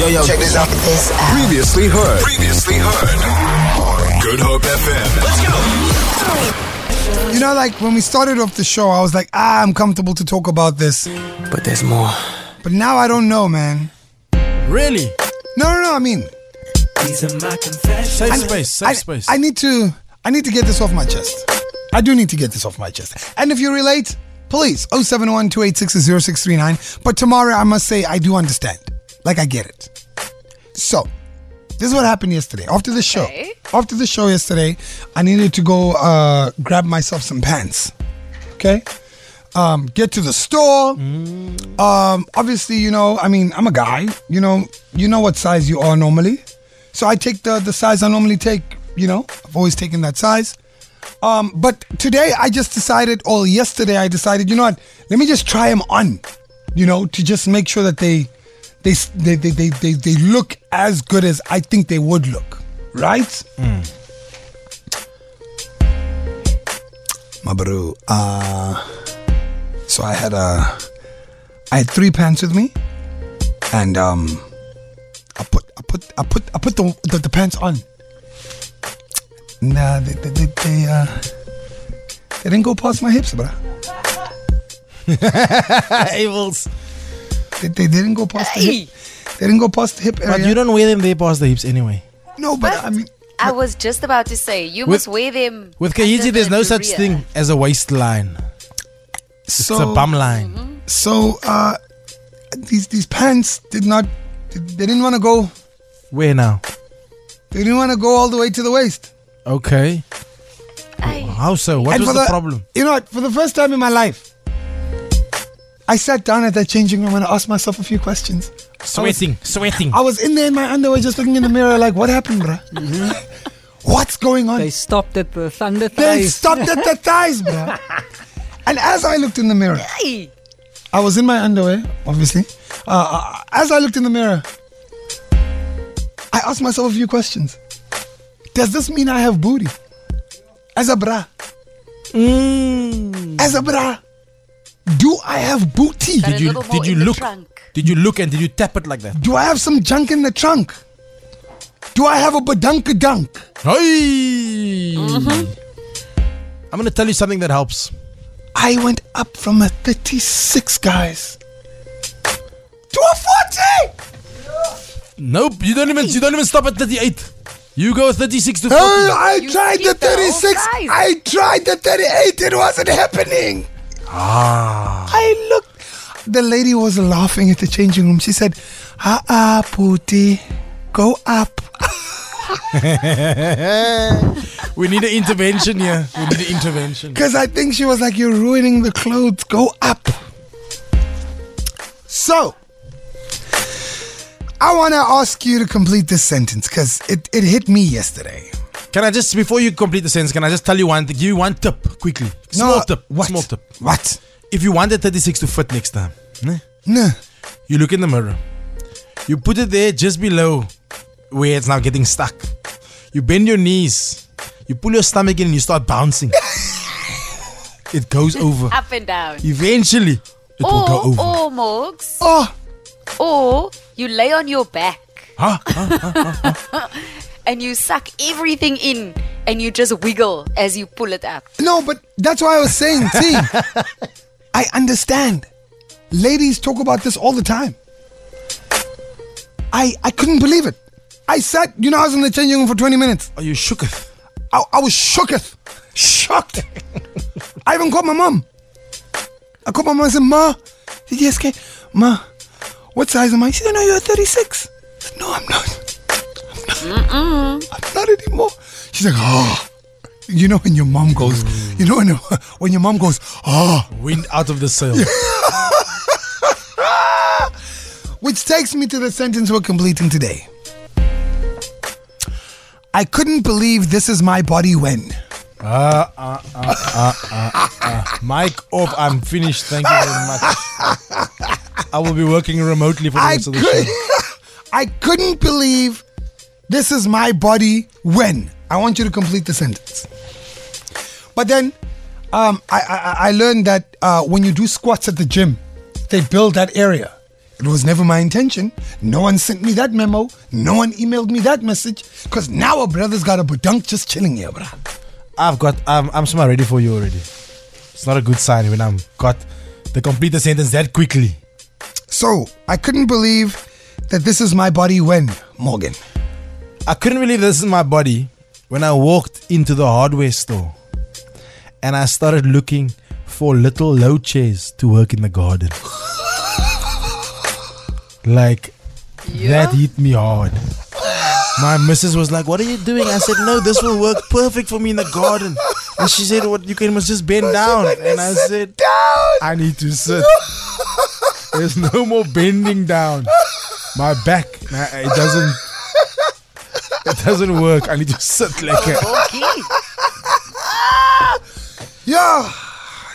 Yo, yo, check this out. This out. Previously heard. Previously heard. Good Hope FM. Let's go. You know, like when we started off the show, I was like, ah, I'm comfortable to talk about this. But there's more. But now I don't know, man. Really? No, no, no. I mean, these are my confessions. Safe space, safe I, space. I need to, I need to get this off my chest. I do need to get this off my chest. And if you relate, please, 071 0639 But tomorrow, I must say, I do understand. Like, I get it. So, this is what happened yesterday. After the show, Okay. after the show yesterday, I needed to go uh, grab myself some pants. Okay? Um, get to the store. Um, obviously, you know, I mean, I'm a guy. You know, you know what size you are normally. So I take the the size I normally take. You know, I've always taken that size. Um, but today I just decided, or yesterday I decided, you know what? Let me just try them on. You know, to just make sure that they they they they they, they, look as good as I think they would look. Right? My bro. Uh, so I had a, I had three pants with me, and um, I put I put I put I put the the, the pants on. Nah, they they they, they uh, they didn't go past my hips, bruh. Avils. They, they didn't go past the hip. They didn't go past the hip area. But you don't wear them there past the hips anyway. no, but But I mean, I was just about to say you With- must wear them. With under Kaiji, there's the no such rear. thing as a waistline. It's so a bum line. so uh, these these pants did not. They didn't want to go. Where now? They didn't want to go all the way to the waist. Okay. Aye. How so? What And was for the, problem? You know what? For the first time in my life, I sat down at that changing room and I asked myself a few questions. Sweating, sweating. I was in there in my underwear, just looking in the mirror, like, what happened, bruh? What's going on? They stopped at the thunder thighs. They stopped at the thighs, bruh. and as I looked in the mirror, I was in my underwear, obviously. Uh, uh, as I looked in the mirror, I asked myself a few questions. Does this mean I have booty? As a bra? Mm. As a bra? Do I have booty? Got Did you did you look? Did you look and did you tap it like that? Do I have some junk in the trunk? Do I have a badunka dunk? Hey! Mm-hmm. I'm gonna tell you something that helps. I went up from a 36, guys, to a 40. Nope, you don't even you don't even stop at 38. You go 36 to 40. Oh, I You tried the skipped the whole 36. I tried the 38. It wasn't happening. Ah. I looked. The lady was laughing at the changing room. She said, "Ah, ah, Pooty, go up." we need an intervention here. We need an intervention. Because I think she was like, You're ruining the clothes. Go up. So, I want to ask you to complete this sentence because it, it hit me yesterday. Can I just before you complete the sentence, can I just tell you one give you one tip quickly? Small No, tip. What? Small tip. What? If you want the 36 to fit next time, ne? No. you look in the mirror. You put it there just below where it's now getting stuck. You bend your knees. You pull your stomach in and you start bouncing. it goes over. Up and down. Eventually, it will go over. or Morgs, Oh, or you lay on your back Huh? and you suck everything in and you just wiggle as you pull it up. no, but that's why I was saying, see, I understand. Ladies talk about this all the time. I, I couldn't believe it. I sat, you know, I was in the changing room for 20 minutes. Are you shooketh? I, I was shooketh. Shocked. I even called my mom. I called my mom and said, Ma, did you yes, okay. Ma, what size am I? She said, no, you're 36. Said, no, I'm not. I'm not. I'm not anymore. She's like, oh. You know when your mom goes, you know when, when your mom goes, oh. Wind out of the sail. Which takes me to the sentence we're completing today. I couldn't believe this is my body when. Uh, uh, uh, Mic off. I'm finished. Thank you very much. I will be working remotely for the rest of the could, show. I couldn't believe this is my body when. I want you to complete the sentence. But then um, I, I, I learned that uh, when you do squats at the gym, they build that area. It was never my intention. No one sent me that memo. No one emailed me that message. Because now a brother's got a budunk just chilling here, bruh. I've got. I'm. I'm smart ready for you already. It's not a good sign when I'm got the complete the sentence that quickly. So, I couldn't believe that this is my body when, Morgan. I couldn't believe this is my body when I walked into the hardware store and I started looking for little low chairs to work in the garden. like that hit me hard. My missus was like, "What are you doing?" I said, "No, this will work perfect for me in the garden." And she said, "What? You can must just bend down." And I said, "I need to sit. There's no more bending down. My back, it doesn't." It doesn't work. I need to sit like a. Yeah.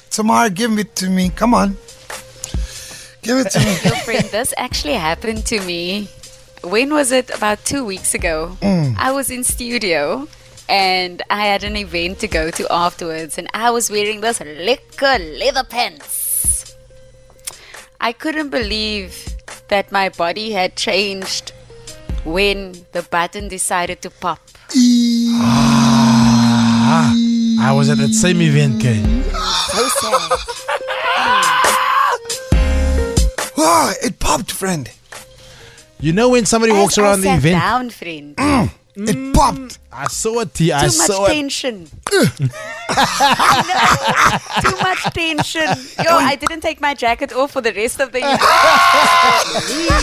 Tamar, give it to me. Come on. Give it to me. Your friend, this actually happened to me. When was it? About two weeks ago. Mm. I was in studio and I had an event to go to afterwards, and I was wearing this liquor leather pants. I couldn't believe that my body had changed when the button decided to pop. Ah, I was at that same event, Kay. So sad. Ah, it popped, friend. You know when somebody walks As around I the sat event, down, friend. Mm, it mm. popped. I saw a T. I Too much saw it. tension. Too much tension. Yo, I didn't take my jacket off for the rest of the event.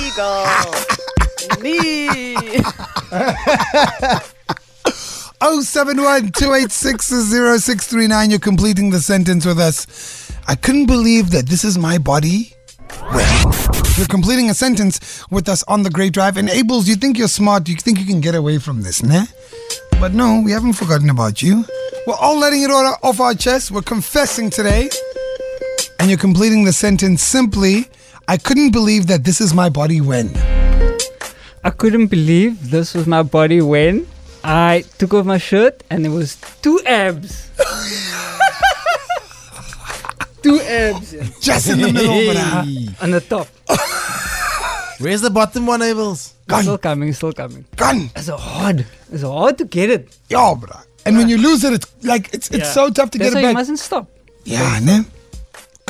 Legal. Me. 071 286 You're completing the sentence with us. I couldn't believe that this is my body. Well, you're completing a sentence with us on the Great Drive. And Abels, you think you're smart. You think you can get away from this, nah? But no, we haven't forgotten about you. We're all letting it all off our chest. We're confessing today. And you're completing the sentence simply I couldn't believe that this is my body when. I couldn't believe this was my body when I took off my shirt and there was two abs. two abs yeah, Just in the middle, bruh. On the top. Where's the bottom one, Abels? Still coming, still coming. Gun. It's hard. It's hard to get it. Yeah, bruh. And when you lose it, it's like it's it's Yeah. so tough to That's get it you back. mustn't stop. Yeah, ne?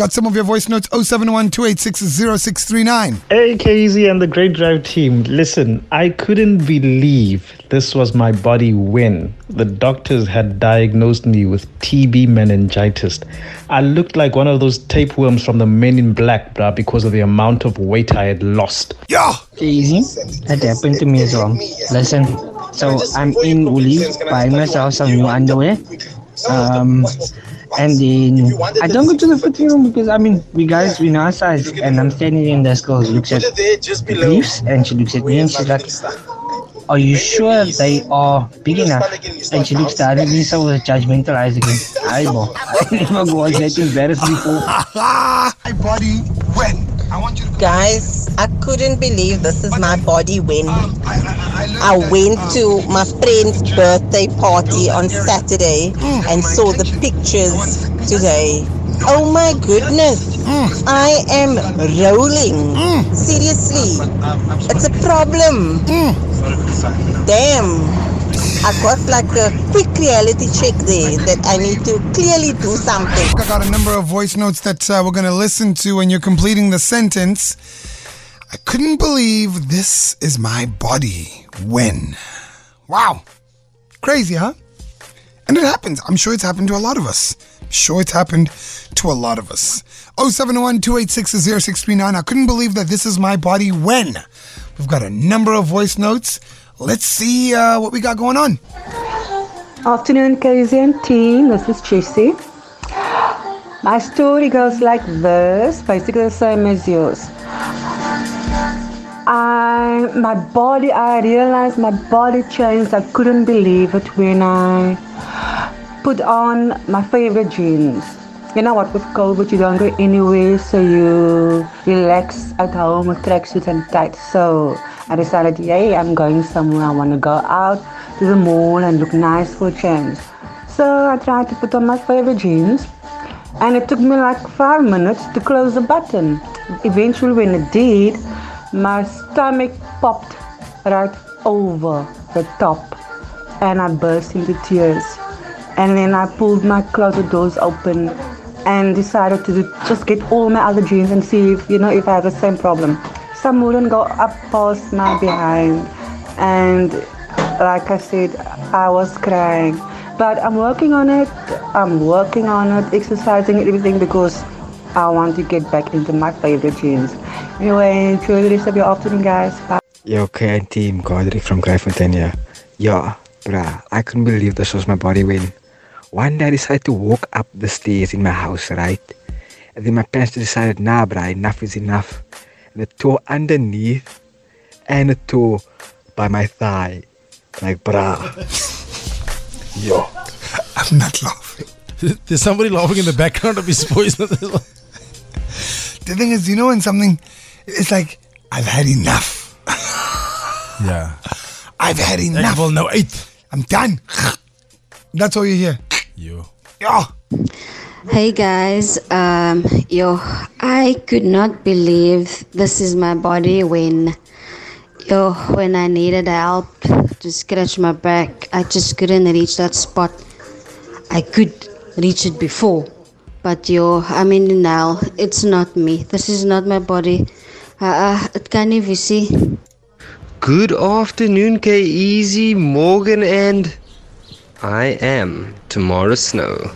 Got some of your voice notes 071 0639. Hey, Kyeezi and the Great Drive team. Listen, I couldn't believe this was my body when the doctors had diagnosed me with TB meningitis. I looked like one of those tapeworms from the Men in Black, bruh, because of the amount of weight I had lost. Yeah. Easy. That happened to me as well. Listen, so I'm in Woolies buying myself some new underwear. Um, and then I don't go to the fitting room because I mean, we guys, we know our size. And I'm standing in this girl looks at the briefs and she looks at me and she's like, Are you sure they are big enough? And she looks down at me so with judgmental eyes again. I know. I never was that embarrassed before. My body when? I want you Guys, I couldn't believe this is my body when Um, I, went to my friend's birthday party on Saturday and saw the pictures today. Oh my goodness. I am rolling. Seriously. It's a problem. Damn. I got like a quick reality check there that I need to clearly do something. I got a number of voice notes that uh, we're going to listen to when you're completing the sentence. I couldn't believe this is my body when. Wow. Crazy, huh? And it happens. I'm sure it's happened to a lot of us. Sure, it's happened to a lot of us. 071 286 0639. I couldn't believe that this is my body when. We've got a number of voice notes. Let's see uh, what we got going on. Afternoon, KZN team. This is Tracy. My story goes like this, basically the same as yours. I, my body, I realized my body changed. I couldn't believe it when I put on my favorite jeans. You know what, with COVID, you don't go anywhere, so you relax at home with tracksuits and tights. So I decided, yay, I'm going somewhere. I want to go out to the mall and look nice for a change. So I tried to put on my favorite jeans And it took me like five minutes to close the button. Eventually, when it did, my stomach popped right over the top and I burst into tears. And then I pulled my closet doors open and decided to do- just get all my other jeans and see if, you know, if I have the same problem. Some wouldn't go up past my behind. And like I said, I was crying. But I'm working on it. I'm working on it, exercising everything because I want to get back into my favorite jeans. Anyway, enjoy the rest of your afternoon, guys. Bye. Yo, okay, team, Godric from Kraaifontein here. Yeah, bruh, I couldn't believe this was my body when one day I decided to walk up the stairs in my house, right? And then my parents decided, nah, bruh, enough is enough. And it tore underneath and it tore by my thigh. Like, bruh. Yo. I'm not laughing. There's somebody laughing in the background of his voice. The thing is, you know, when something, it's like, I've had enough. yeah. I've had enough. Well, no, eight. I'm done. That's all you hear. Yo. Yeah. Hey guys, um, yo, I could not believe this is my body when, yo, when I needed help to scratch my back, I just couldn't reach that spot. I could reach it before, but yo, I'm in denial. It's not me. This is not my body. Uh, uh, it can't even see. Good afternoon, Kyeezi, Morgan, and I am Tomorrow Snow.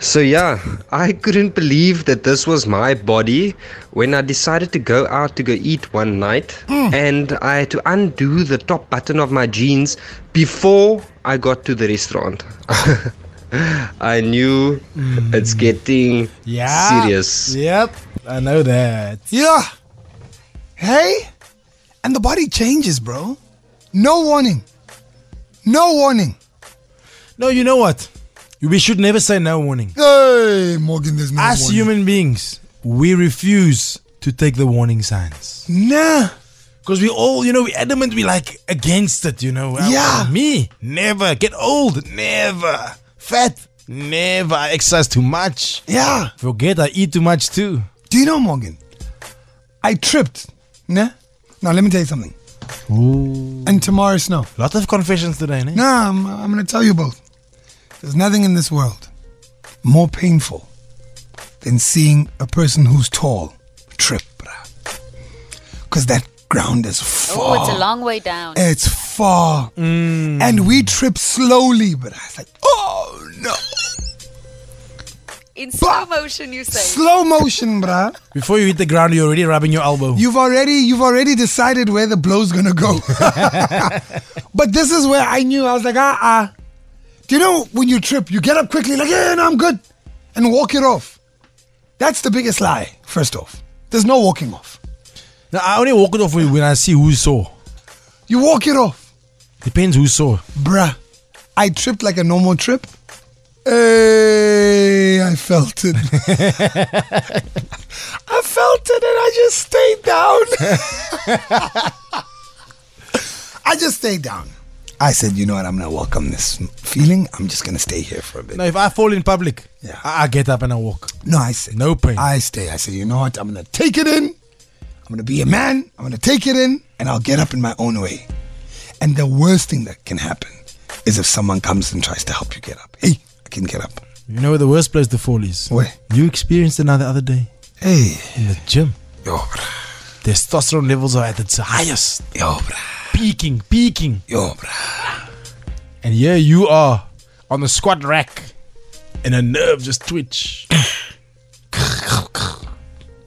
So, yeah, I couldn't believe that this was my body when I decided to go out to go eat one night and I had to undo the top button of my jeans before I got to the restaurant. I knew it's mm. getting Yeah. serious. Yep. I know that. Yeah. Hey? And the body changes, bro. No warning. No warning. No, you know what? We should never say no warning. Hey, Morgan, there's no As warning. human beings, we refuse to take the warning signs. Nah. Because we all, you know, we adamant, we like against it, you know. Yeah. Me, never. Get old, never. Fat, never. Exercise too much. Yeah. Forget I eat too much too. Do you know, Morgan? I tripped. Nah? Now, let me tell you something. Ooh. And tomorrow snow. Lot of confessions today, ne? No, I'm, I'm going to tell you both. There's nothing in this world more painful than seeing a person who's tall trip, Because that ground is far. Oh, it's a long way down. It's far. Mm. And we trip slowly, but I was like, In slow motion, you say. Slow motion, bruh. Before you hit the ground, you're already rubbing your elbow. You've already you've already decided where the blow's gonna go. but this is where I knew I was like, ah ah. Do you know when you trip, you get up quickly, like, yeah, no, I'm good, and walk it off. That's the biggest lie, first off. There's no walking off. Now, I only walk it off when when I see who saw. You walk it off. Depends who saw. Bruh. I tripped like a normal trip. Hey, I felt it. I felt it and I just stayed down. I just stayed down. I said, you know what, I'm gonna welcome this feeling. I'm just gonna stay here for a bit. Now, if I fall in public, I, I get up and I walk. No, I say no pain. I stay. I say, you know what, I'm gonna take it in. I'm gonna be a man. I'm gonna take it in, and I'll get up in my own way. And the worst thing that can happen is if someone comes and tries to help you get up. Hey, can get up. You know where the worst place to fall is? Where? You experienced it now the other day. Hey. In the gym. Yo, Testosterone levels are at its highest. Yo, Peaking, peaking. Yo, bra. And here you are on the squat rack and a nerve just twitch.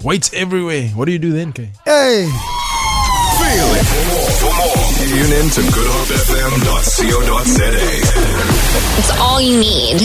Weights everywhere. What do you do then, Kay? Hey. Feel it. For more, for more, tune in to goodhopefm.co.za. It's all you need.